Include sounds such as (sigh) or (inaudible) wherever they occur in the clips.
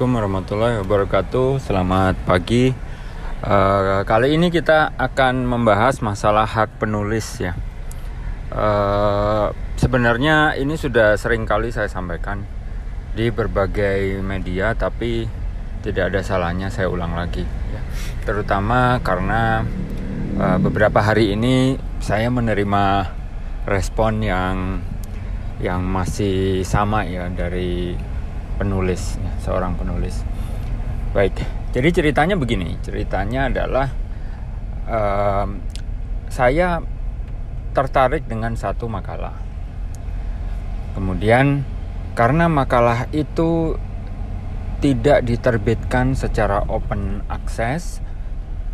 Assalamualaikum warahmatullahi wabarakatuh. Selamat pagi. Uh, kali ini kita akan membahas masalah hak penulis ya. Uh, sebenarnya ini sudah sering kali saya sampaikan di berbagai media, tapi tidak ada salahnya saya ulang lagi. Ya. Terutama karena uh, beberapa hari ini saya menerima respon yang yang masih sama ya dari penulis, ya, seorang penulis. Baik, jadi ceritanya begini. Ceritanya adalah um, saya tertarik dengan satu makalah. Kemudian karena makalah itu tidak diterbitkan secara open access,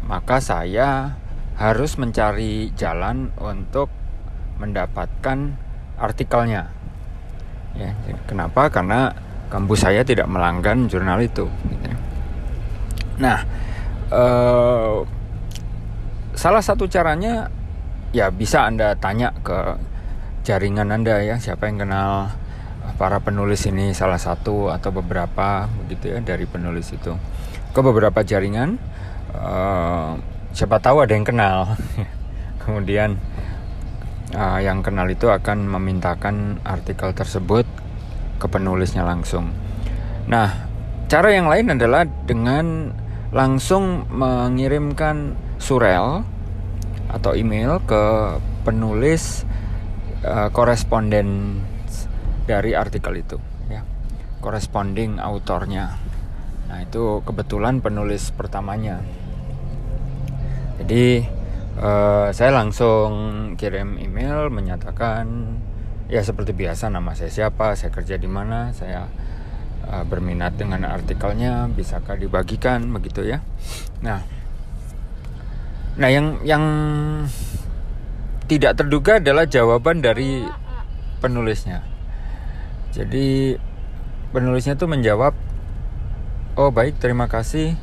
maka saya harus mencari jalan untuk mendapatkan artikelnya. Ya, kenapa? Karena kampus saya tidak melanggan jurnal itu. Gitu. Nah, eh, salah satu caranya ya bisa anda tanya ke jaringan anda ya siapa yang kenal para penulis ini salah satu atau beberapa begitu ya dari penulis itu ke beberapa jaringan uh, siapa tahu ada yang kenal (laughs) kemudian uh, yang kenal itu akan memintakan artikel tersebut ke penulisnya langsung. Nah, cara yang lain adalah dengan langsung mengirimkan surel atau email ke penulis uh, koresponden dari artikel itu, ya, corresponding autornya. Nah, itu kebetulan penulis pertamanya. Jadi uh, saya langsung kirim email menyatakan ya seperti biasa nama saya siapa saya kerja di mana saya uh, berminat dengan artikelnya bisakah dibagikan begitu ya. Nah nah yang yang tidak terduga adalah jawaban dari penulisnya. Jadi penulisnya tuh menjawab oh baik terima kasih.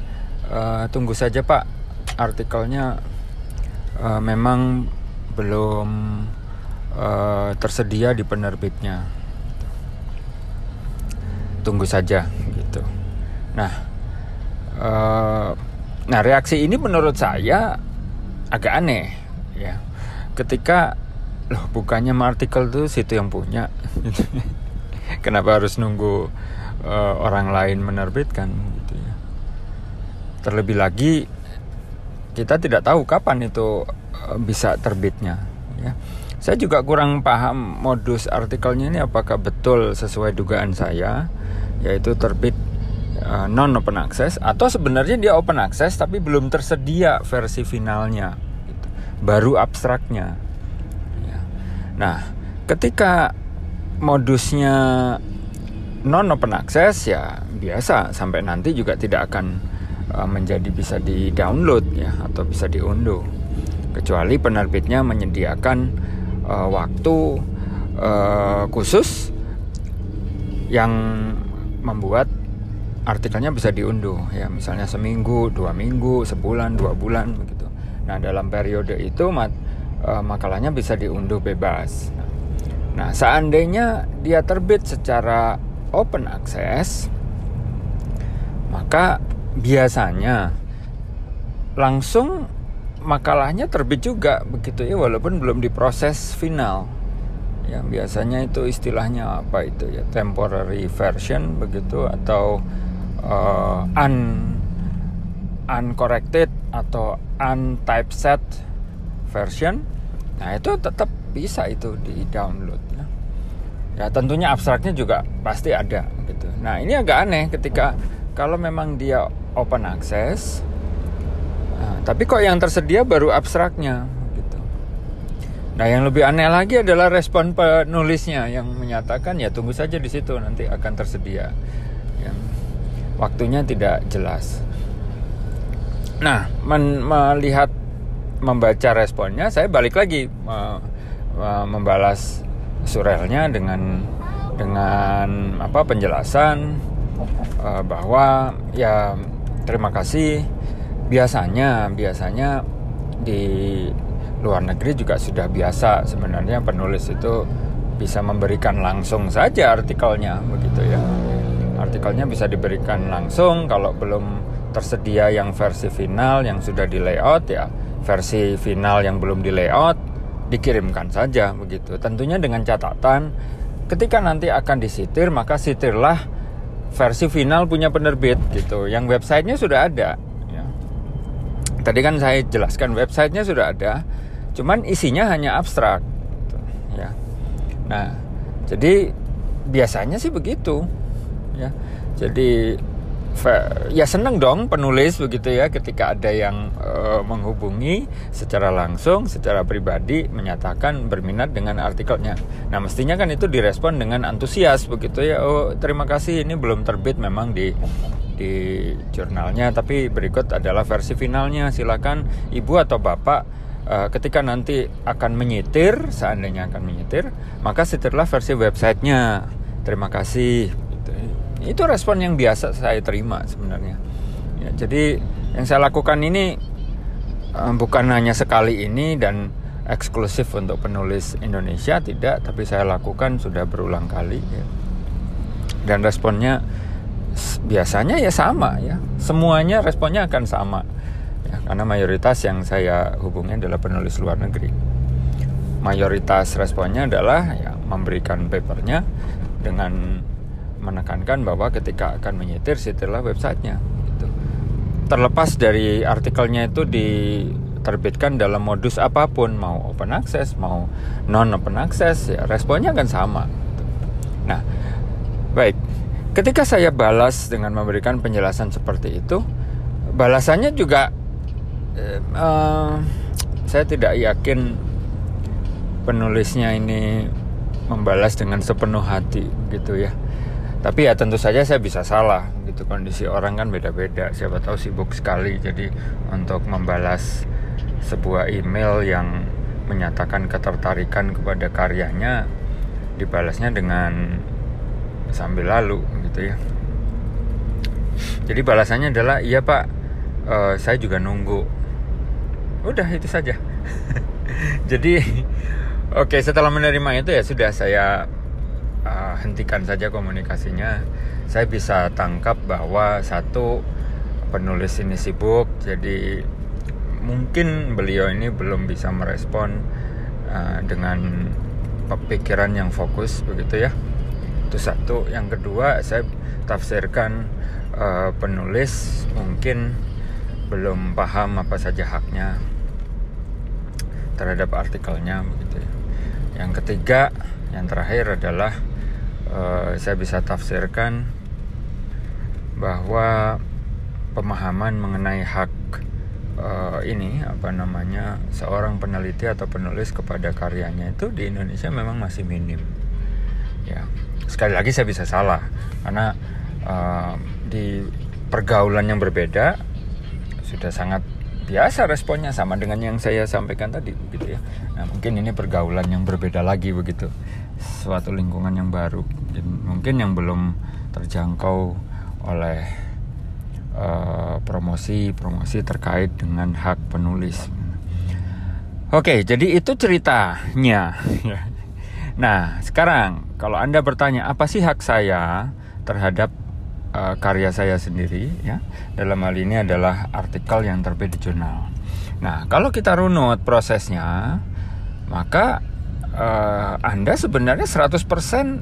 Uh, tunggu saja pak. Artikelnya uh, memang belum uh, tersedia di penerbitnya. Tunggu saja gitu. Nah, uh, nah reaksi ini menurut saya agak aneh ya. Ketika loh bukannya artikel tuh situ yang punya. (laughs) Kenapa harus nunggu uh, orang lain menerbitkan gitu ya. Terlebih lagi kita tidak tahu kapan itu bisa terbitnya ya saya juga kurang paham modus artikelnya ini apakah betul sesuai dugaan saya, yaitu terbit uh, non open access atau sebenarnya dia open access tapi belum tersedia versi finalnya, gitu. baru abstraknya. Ya. Nah, ketika modusnya non open access ya biasa sampai nanti juga tidak akan uh, menjadi bisa di download ya atau bisa diunduh kecuali penerbitnya menyediakan uh, waktu uh, khusus yang membuat artikelnya bisa diunduh. Ya misalnya seminggu dua minggu sebulan dua bulan begitu nah dalam periode itu mat, uh, makalahnya bisa diunduh bebas. Nah seandainya dia terbit secara open access maka biasanya langsung makalahnya terbit juga begitu ya walaupun belum diproses final. Ya biasanya itu istilahnya apa itu ya temporary version begitu atau uh, un uncorrected atau untypeset version. Nah itu tetap bisa itu di download ya. ya tentunya abstraknya juga pasti ada gitu nah ini agak aneh ketika kalau memang dia open access tapi kok yang tersedia baru abstraknya gitu. Nah, yang lebih aneh lagi adalah respon penulisnya yang menyatakan ya tunggu saja di situ nanti akan tersedia. Yang waktunya tidak jelas. Nah, melihat membaca responnya, saya balik lagi me membalas surelnya dengan dengan apa penjelasan uh, bahwa ya terima kasih biasanya biasanya di luar negeri juga sudah biasa sebenarnya penulis itu bisa memberikan langsung saja artikelnya begitu ya. Artikelnya bisa diberikan langsung kalau belum tersedia yang versi final yang sudah di layout ya versi final yang belum di layout dikirimkan saja begitu. Tentunya dengan catatan ketika nanti akan disitir maka sitirlah versi final punya penerbit gitu. Yang websitenya sudah ada. Tadi kan saya jelaskan websitenya sudah ada cuman isinya hanya abstrak ya nah jadi biasanya sih begitu ya jadi ya seneng dong penulis begitu ya ketika ada yang uh, menghubungi secara langsung secara pribadi menyatakan berminat dengan artikelnya. Nah mestinya kan itu direspon dengan antusias begitu ya. Oh terima kasih ini belum terbit memang di di jurnalnya tapi berikut adalah versi finalnya silakan ibu atau bapak uh, ketika nanti akan menyitir seandainya akan menyitir maka setirlah versi websitenya. Terima kasih itu respon yang biasa saya terima sebenarnya ya, jadi yang saya lakukan ini um, bukan hanya sekali ini dan eksklusif untuk penulis Indonesia tidak tapi saya lakukan sudah berulang kali ya. dan responnya biasanya ya sama ya semuanya responnya akan sama ya, karena mayoritas yang saya hubungi adalah penulis luar negeri mayoritas responnya adalah ya memberikan papernya dengan menekankan bahwa ketika akan menyetir setirlah websitenya gitu. terlepas dari artikelnya itu diterbitkan dalam modus apa pun mau open access mau non open access ya responnya akan sama gitu. nah baik ketika saya balas dengan memberikan penjelasan seperti itu balasannya juga uh, saya tidak yakin penulisnya ini membalas dengan sepenuh hati gitu ya. Tapi ya tentu saja saya bisa salah gitu. Kondisi orang kan beda-beda. Siapa tahu sibuk sekali. Jadi untuk membalas sebuah email yang menyatakan ketertarikan kepada karyanya dibalasnya dengan sambil lalu gitu ya. Jadi balasannya adalah iya pak uh, saya juga nunggu. Udah itu saja. (laughs) Jadi oke okay, setelah menerima itu ya sudah saya uh, hentikan saja komunikasinya. Saya bisa tangkap bahwa satu penulis ini sibuk jadi mungkin beliau ini belum bisa merespon uh, dengan pikiran yang fokus begitu ya itu satu. Yang kedua saya tafsirkan uh, penulis mungkin belum paham apa saja haknya terhadap artikelnya begitu ya. Yang ketiga yang terakhir adalah uh, saya bisa tafsirkan bahwa pemahaman mengenai hak uh, ini apa namanya seorang peneliti atau penulis kepada karyanya itu di Indonesia memang masih minim ya sekali lagi saya bisa salah karena uh, di pergaulan yang berbeda sudah sangat biasa responnya sama dengan yang saya sampaikan tadi gitu ya. Nah, mungkin ini pergaulan yang berbeda lagi begitu. Suatu lingkungan yang baru mungkin yang belum terjangkau oleh uh, promosi-promosi terkait dengan hak penulis. Oke, jadi itu ceritanya. Nah, sekarang kalau Anda bertanya apa sih hak saya terhadap uh, karya saya sendiri ya. Dalam hal ini adalah artikel yang terbit di jurnal. Nah, kalau kita runut prosesnya, maka uh, Anda sebenarnya 100%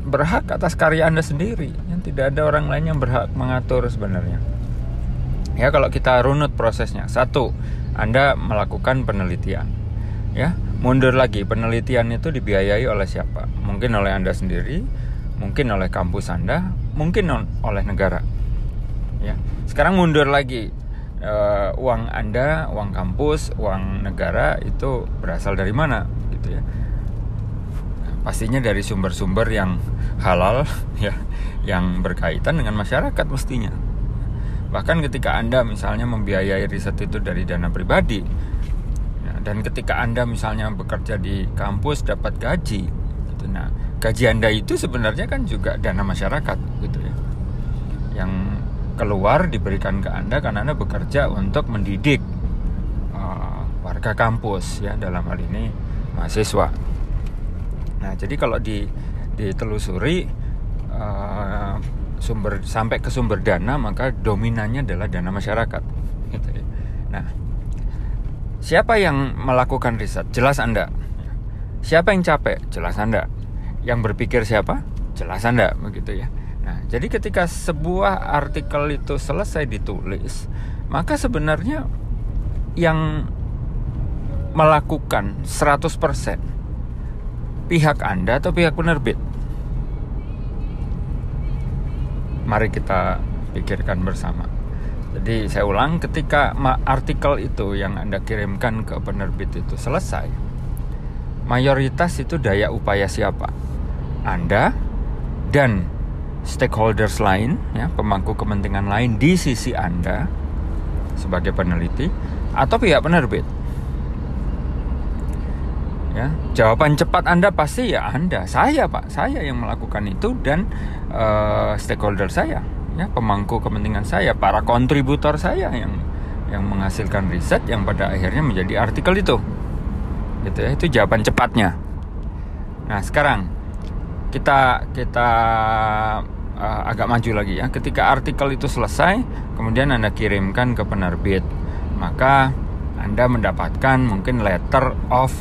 berhak atas karya Anda sendiri. Yang tidak ada orang lain yang berhak mengatur sebenarnya. Ya, kalau kita runut prosesnya. Satu, Anda melakukan penelitian. Ya, mundur lagi, penelitian itu dibiayai oleh siapa? Mungkin oleh Anda sendiri, mungkin oleh kampus Anda, mungkin oleh negara. Ya. Sekarang mundur lagi. Uh, uang Anda, uang kampus, uang negara itu berasal dari mana gitu ya pastinya dari sumber-sumber yang halal (laughs) ya yang berkaitan dengan masyarakat mestinya bahkan ketika anda misalnya membiayai riset itu dari dana pribadi dan ketika anda misalnya bekerja di kampus dapat gaji gitu. Nah gaji anda itu sebenarnya kan juga dana masyarakat gitu ya. Yang keluar diberikan ke anda karena anda bekerja untuk mendidik uh, warga kampus ya dalam hal ini mahasiswa. Nah, jadi kalau di ditelusuri uh, sumber sampai ke sumber dana maka dominannya adalah dana masyarakat gitu ya. nah siapa yang melakukan riset? Jelas anda. Siapa yang capek? Jelas anda. Yang berpikir siapa? Jelas anda begitu ya. Nah jadi ketika sebuah artikel itu selesai ditulis maka sebenarnya yang melakukan 100% pihak anda atau pihak penerbit? Mari kita pikirkan bersama. Jadi saya ulang, ketika artikel itu yang Anda kirimkan ke penerbit itu selesai, mayoritas itu daya upaya siapa? Anda dan stakeholders lain, ya, pemangku kepentingan lain di sisi Anda sebagai peneliti atau pihak penerbit. Ya, jawaban cepat Anda pasti ya Anda, saya Pak, saya yang melakukan itu dan uh, stakeholder saya, pemangku kepentingan saya, para kontributor saya yang yang menghasilkan riset yang pada akhirnya menjadi artikel itu, gitu ya, itu jawaban cepatnya. Nah sekarang kita kita uh, agak maju lagi ya, ketika artikel itu selesai, kemudian anda kirimkan ke penerbit, maka anda mendapatkan mungkin letter of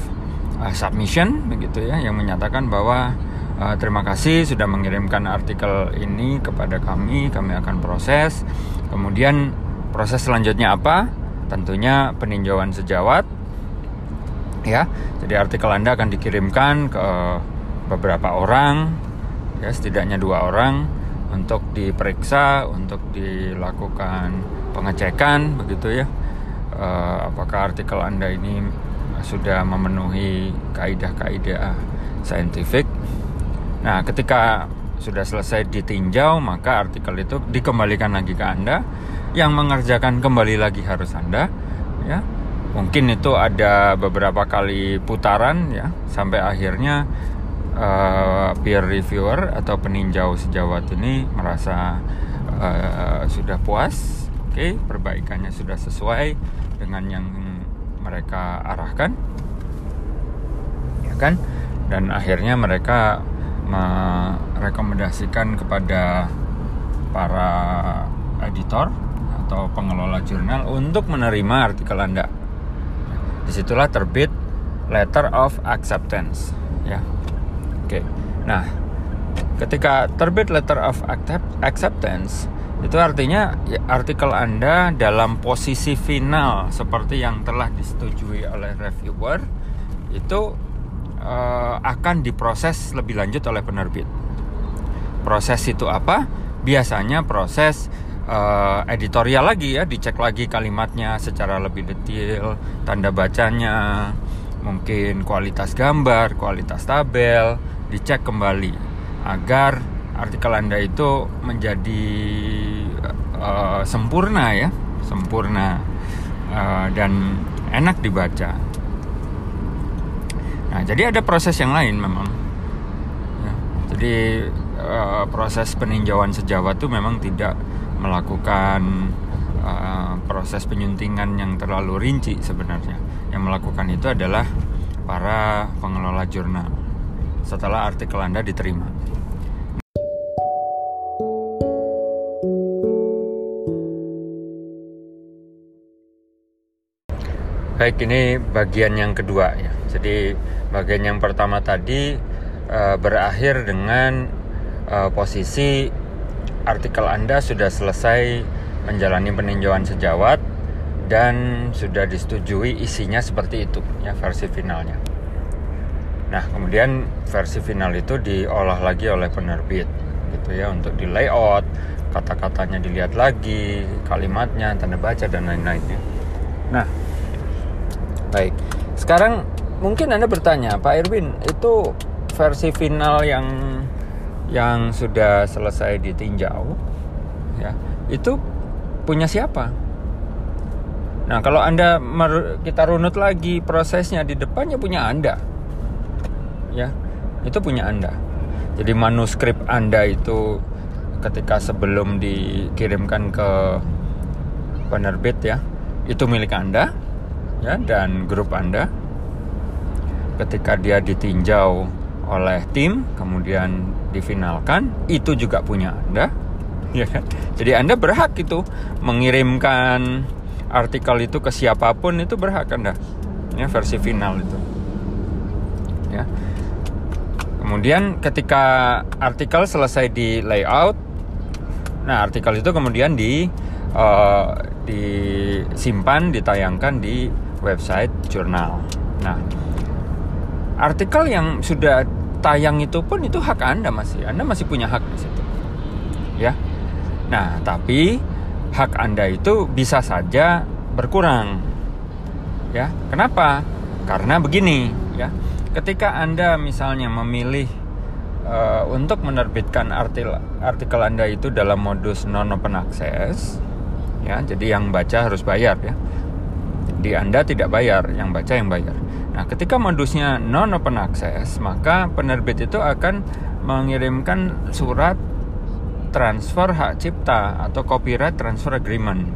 uh, submission begitu ya yang menyatakan bahwa uh, terima kasih sudah mengirimkan artikel ini kepada kami. Kami akan proses. Kemudian proses selanjutnya apa? Tentunya peninjauan sejawat. Ya jadi artikel anda akan dikirimkan ke beberapa orang ya setidaknya dua orang untuk diperiksa untuk dilakukan pengecekan begitu ya. Uh, apakah artikel anda ini sudah memenuhi kaidah-kaidah saintifik. Nah, ketika sudah selesai ditinjau, maka artikel itu dikembalikan lagi ke Anda. Yang mengerjakan kembali lagi harus Anda, ya. Mungkin itu ada beberapa kali putaran ya sampai akhirnya uh, peer reviewer atau peninjau sejawat ini merasa uh, sudah puas, oke, okay, perbaikannya sudah sesuai dengan yang mereka arahkan ya kan dan akhirnya mereka merekomendasikan kepada para editor atau pengelola jurnal untuk menerima artikel Anda. Di situlah terbit letter of acceptance, ya. Oke. Nah, ketika terbit letter of acceptance, itu artinya ya, artikel Anda dalam posisi final seperti yang telah disetujui oleh reviewer itu uh, akan diproses lebih lanjut oleh penerbit. Proses itu apa? Biasanya proses uh, editorial lagi ya, dicek lagi kalimatnya secara lebih detail, tanda bacanya, mungkin kualitas gambar, kualitas tabel, dicek kembali agar artikel Anda itu menjadi uh, sempurna ya, sempurna uh, dan enak dibaca. Nah, jadi ada proses yang lain memang. Ya, jadi uh, proses peninjauan sejawat itu memang tidak melakukan uh, proses penyuntingan yang terlalu rinci sebenarnya. Yang melakukan itu adalah para pengelola jurnal setelah artikel Anda diterima. Baik, ini bagian yang kedua ya. Jadi bagian yang pertama tadi uh, berakhir dengan uh, posisi artikel Anda sudah selesai menjalani peninjauan sejawat dan sudah disetujui isinya seperti itu ya versi finalnya. Nah, kemudian versi final itu diolah lagi oleh penerbit gitu ya untuk di layout, kata-katanya dilihat lagi, kalimatnya, tanda baca dan lain-lainnya. Nah, Baik. Sekarang mungkin Anda bertanya, Pak Irwin, itu versi final yang yang sudah selesai ditinjau ya, itu punya siapa? Nah, kalau Anda kita runut lagi prosesnya di depannya punya Anda. Ya. Itu punya Anda. Jadi manuskrip Anda itu ketika sebelum dikirimkan ke penerbit ya, itu milik Anda ya dan grup Anda ketika dia ditinjau oleh tim kemudian difinalkan itu juga punya Anda ya kan? Jadi Anda berhak itu mengirimkan artikel itu ke siapa pun itu berhak Anda. Ya, versi final itu. Ya. Kemudian ketika artikel selesai di layout, nah artikel itu kemudian di uh, disimpan, ditayangkan di website jurnal. Nah, artikel yang sudah tayang itu pun itu hak Anda masih. Anda masih punya hak di situ. Ya. Nah, tapi hak Anda itu bisa saja berkurang. Ya. Kenapa? Karena begini, ya. Ketika Anda misalnya memilih uh, untuk menerbitkan artikel artikel Anda itu dalam modus non open access, ya. Jadi yang baca harus bayar ya. Di Anda tidak bayar, yang baca yang bayar. Nah, ketika modusnya non open access, maka penerbit itu akan mengirimkan surat transfer hak cipta atau copyright transfer agreement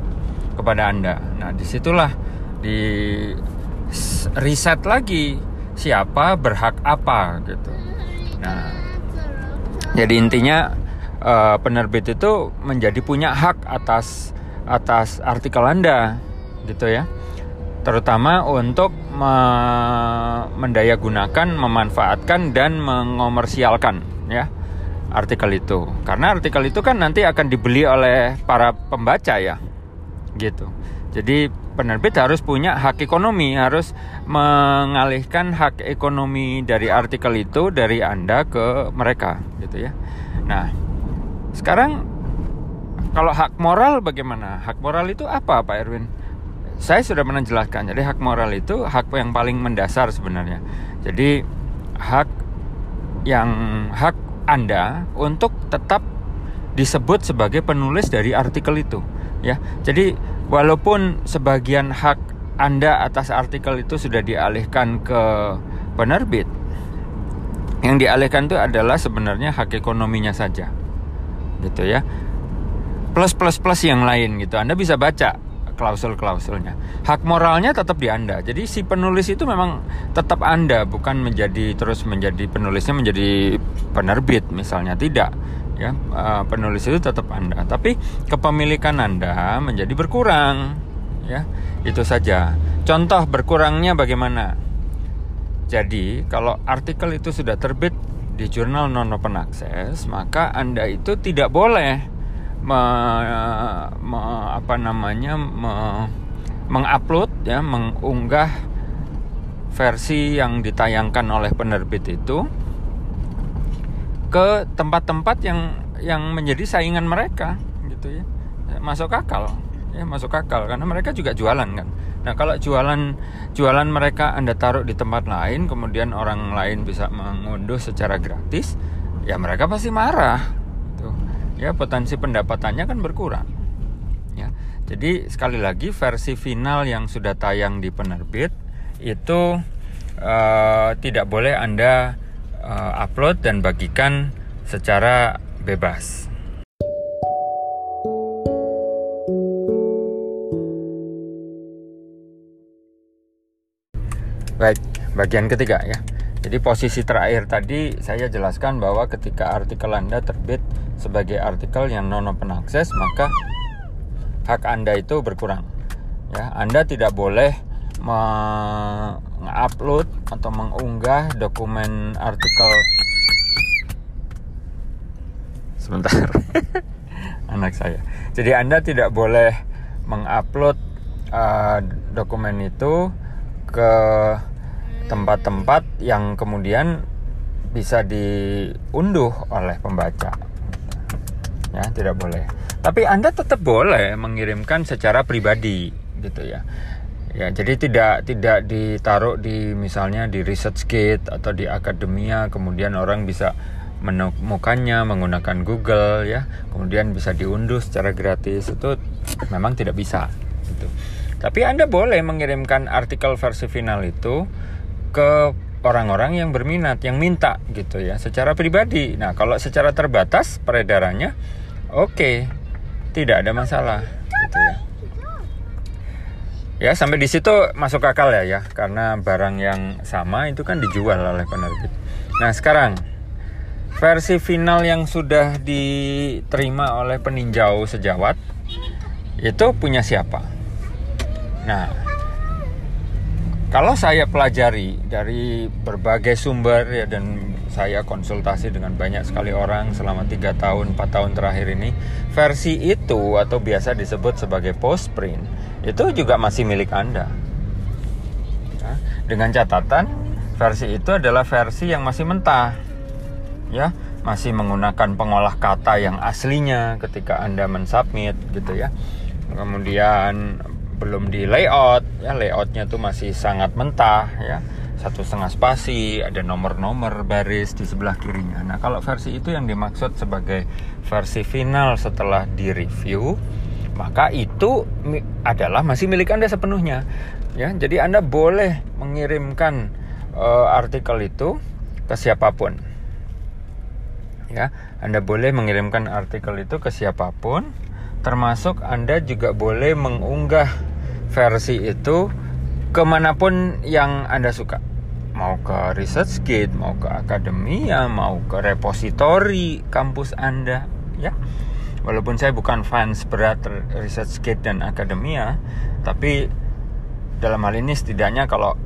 kepada Anda. Nah, di situlah di riset lagi siapa berhak apa gitu. Nah, jadi intinya uh, penerbit itu menjadi punya hak atas atas artikel Anda gitu ya terutama untuk me mendayagunakan, memanfaatkan dan mengomersialkan ya artikel itu. Karena artikel itu kan nanti akan dibeli oleh para pembaca ya. Gitu. Jadi penerbit harus punya hak ekonomi, harus mengalihkan hak ekonomi dari artikel itu dari Anda ke mereka gitu ya. Nah, sekarang kalau hak moral bagaimana? Hak moral itu apa Pak Erwin? Saya sudah pernah jelaskan. Jadi hak moral itu hak yang paling mendasar sebenarnya. Jadi hak yang hak Anda untuk tetap disebut sebagai penulis dari artikel itu, ya. Jadi walaupun sebagian hak Anda atas artikel itu sudah dialihkan ke penerbit, yang dialihkan itu adalah sebenarnya hak ekonominya saja, gitu ya. Plus plus plus yang lain gitu. Anda bisa baca klausul-klausulnya. Hak moralnya tetap di Anda. Jadi si penulis itu memang tetap Anda, bukan menjadi terus menjadi penulisnya menjadi penerbit misalnya tidak. Ya, eh, penulis itu tetap Anda, tapi kepemilikan Anda menjadi berkurang. Ya, itu saja. Contoh berkurangnya bagaimana? Jadi, kalau artikel itu sudah terbit di jurnal non open access, maka Anda itu tidak boleh me, me, apa namanya me, mengupload ya mengunggah versi yang ditayangkan oleh penerbit itu ke tempat-tempat yang yang menjadi saingan mereka gitu ya. Masuk akal ya masuk akal karena mereka juga jualan kan. Nah kalau jualan jualan mereka anda taruh di tempat lain kemudian orang lain bisa mengunduh secara gratis ya mereka pasti marah ya potensi pendapatannya kan berkurang. Ya jadi sekali lagi versi final yang sudah tayang di penerbit itu uh, tidak boleh anda uh, upload dan bagikan secara bebas. Baik bagian ketiga ya jadi posisi terakhir tadi saya jelaskan bahwa ketika artikel Anda terbit sebagai artikel yang non open access maka hak Anda itu berkurang. Ya, Anda tidak boleh mengupload atau mengunggah dokumen artikel sebentar (laughs) anak saya. Jadi Anda tidak boleh mengupload uh, dokumen itu ke tempat-tempat yang kemudian bisa diunduh oleh pembaca. Ya, tidak boleh. Tapi Anda tetap boleh mengirimkan secara pribadi gitu ya. Ya, jadi tidak tidak ditaruh di misalnya di ResearchGate atau di akademia kemudian orang bisa menemukannya menggunakan Google ya. Kemudian bisa diunduh secara gratis. Itu memang tidak bisa gitu. Tapi Anda boleh mengirimkan artikel versi final itu ke orang-orang yang berminat, yang minta gitu ya, secara pribadi. Nah, kalau secara terbatas peredarannya, oke, okay, tidak ada masalah gitu ya. Ya, sampai di situ masuk akal ya ya, karena barang yang sama itu kan dijual oleh penerbit. Nah, sekarang versi final yang sudah diterima oleh peninjau sejawat itu punya siapa? Nah, kalau saya pelajari dari berbagai sumber ya dan saya konsultasi dengan banyak sekali orang selama tiga tahun 4 tahun terakhir ini versi itu atau biasa disebut sebagai post print itu juga masih milik anda. Nah, dengan catatan versi itu adalah versi yang masih mentah ya masih menggunakan pengolah kata yang aslinya ketika anda mensubmit gitu ya. Kemudian belum di layout ya. Layoutnya tuh masih sangat mentah ya. Satu setengah spasi ada nomor-nomor baris di sebelah kirinya. Nah kalau versi itu yang dimaksud sebagai versi final setelah di review maka itu adalah masih milik anda sepenuhnya ya. Jadi anda boleh mengirimkan uh, artikel itu ke siapa pun ya. Anda boleh mengirimkan artikel itu ke siapa pun termasuk Anda juga boleh mengunggah versi itu ke mana pun yang Anda suka. Mau ke ResearchGate, mau ke akademia, mau ke repositori kampus Anda, ya. Walaupun saya bukan fans berat ResearchGate dan akademia, tapi dalam hal ini setidaknya kalau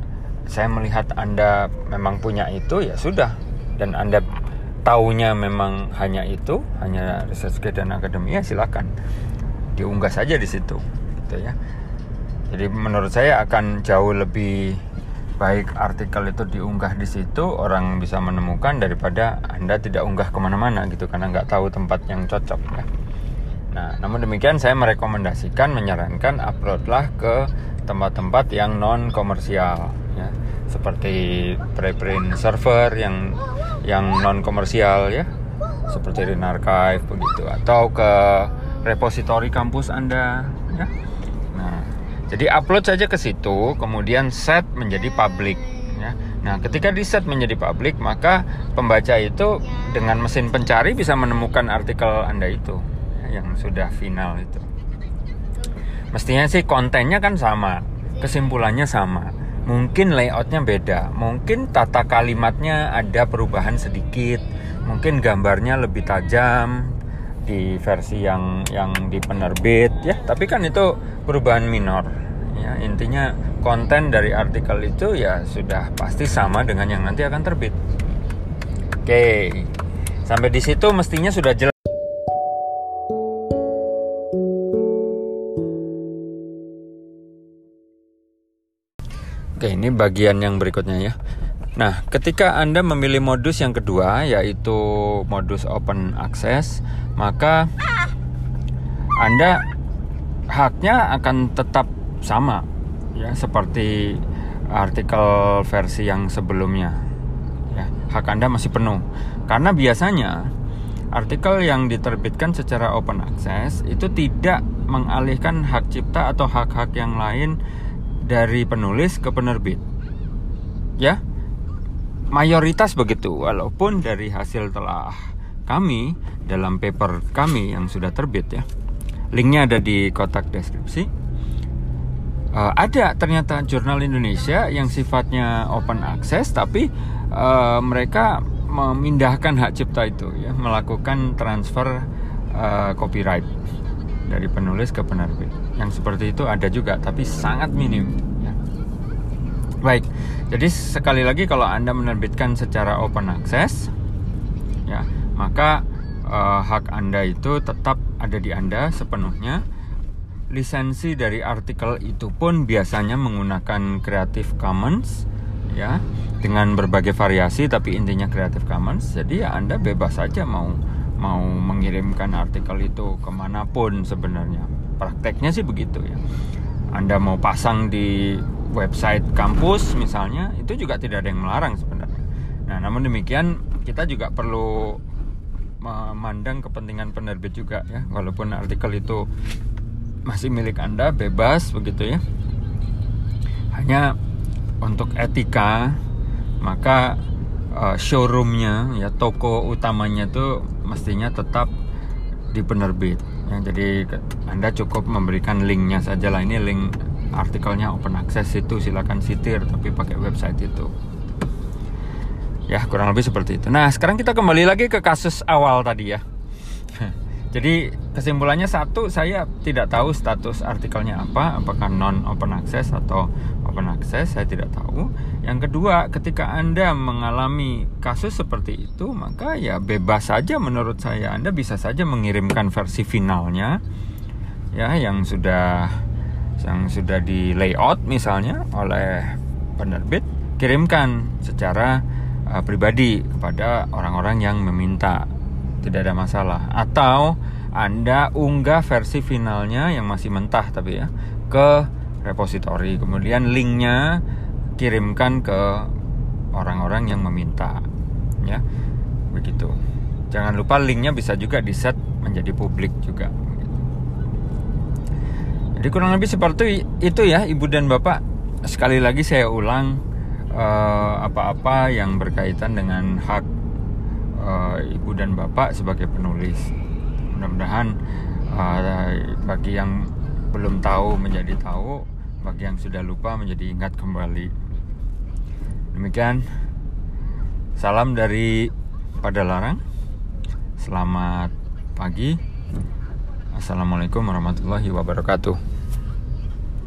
saya melihat Anda memang punya itu ya sudah. Dan Anda taunya memang hanya itu, hanya ResearchGate dan akademia silakan. Diunggah saja di situ gitu ya jadi menurut saya akan jauh lebih baik artikel itu diunggah di situ orang bisa menemukan daripada anda tidak unggah ke mana-mana gitu karena nggak tahu tempat yang cocok ya. Nah namun demikian saya merekomendasikan menyarankan uploadlah ke tempat-tempat yang non komersial ya. Seperti preprint server yang yang non komersial ya. Seperti Archive begitu. Atau ke repositori kampus Anda ya. Jadi upload saja ke situ, kemudian set menjadi public ya. Nah, ketika di set menjadi public, maka pembaca itu dengan mesin pencari bisa menemukan artikel Anda itu ya, yang sudah final itu. Mestinya sih kontennya kan sama, kesimpulannya sama. Mungkin layoutnya beda, mungkin tata kalimatnya ada perubahan sedikit, mungkin gambarnya lebih tajam, di versi yang yang di penerbit ya. Tapi kan itu perubahan minor. Ya intinya konten dari artikel itu ya sudah pasti sama dengan yang nanti akan terbit. Oke. Sampai di situ mestinya sudah jelas. Oke, ini bagian yang berikutnya ya. Nah, ketika Anda memilih modus yang kedua, yaitu modus open access, maka Anda haknya akan tetap sama, ya, seperti artikel versi yang sebelumnya. Ya, hak Anda masih penuh, karena biasanya artikel yang diterbitkan secara open access itu tidak mengalihkan hak cipta atau hak-hak yang lain dari penulis ke penerbit. Ya, mayoritas begitu. Walaupun dari hasil telah kami dalam paper kami yang sudah terbit ya linknya ada di kotak deskripsi uh, ada ternyata jurnal Indonesia yang sifatnya open access tapi uh, mereka memindahkan hak cipta itu ya melakukan transfer uh, copyright dari penulis ke penerbit. Yang seperti itu ada juga tapi sangat minim Baik, jadi sekali lagi kalau Anda menerbitkan secara open access, ya maka uh, hak Anda itu tetap ada di Anda sepenuhnya. Lisensi dari artikel itu pun biasanya menggunakan Creative Commons, ya, dengan berbagai variasi, tapi intinya Creative Commons. Jadi ya Anda bebas saja mau mau mengirimkan artikel itu ke mana pun sebenarnya. Prakteknya sih begitu ya. Anda mau pasang di website kampus misalnya itu juga tidak ada yang melarang sebenarnya. Nah, namun demikian kita juga perlu memandang kepentingan penerbit juga ya, walaupun artikel itu masih milik Anda bebas begitu ya. Hanya untuk etika maka uh, showroomnya ya toko utamanya itu mestinya tetap di penerbit ya jadi anda cukup memberikan linknya saja lah ini link artikelnya open access itu silakan sitir tapi pakai website itu Ya, kurang lebih seperti itu. Nah, sekarang kita kembali lagi ke kasus awal tadi ya. (laughs) Jadi kesimpulannya satu, saya tidak tahu status artikelnya apa, apakah non open access atau open access, saya tidak tahu. Yang kedua, ketika Anda mengalami kasus seperti itu, maka ya bebas saja menurut saya. Anda bisa saja mengirimkan versi finalnya ya yang sudah yang sudah di layout misalnya oleh penerbit, kirimkan secara uh, pribadi kepada orang-orang yang meminta. Tidak ada masalah. Atau anda unggah versi finalnya yang masih mentah tapi ya ke repository kemudian linknya kirimkan ke orang-orang yang meminta. Ya begitu. Jangan lupa linknya bisa juga di set menjadi publik juga jadi kurang lebih seperti itu ya ibu dan bapak sekali lagi saya ulang eh, apa-apa uh, yang berkaitan dengan hak uh, ibu dan bapak sebagai penulis. Mudah-mudahan uh, bagi yang belum tahu menjadi tahu, bagi yang sudah lupa menjadi ingat kembali. Demikian salam dari pada larang. Selamat pagi. Assalamualaikum warahmatullahi wabarakatuh.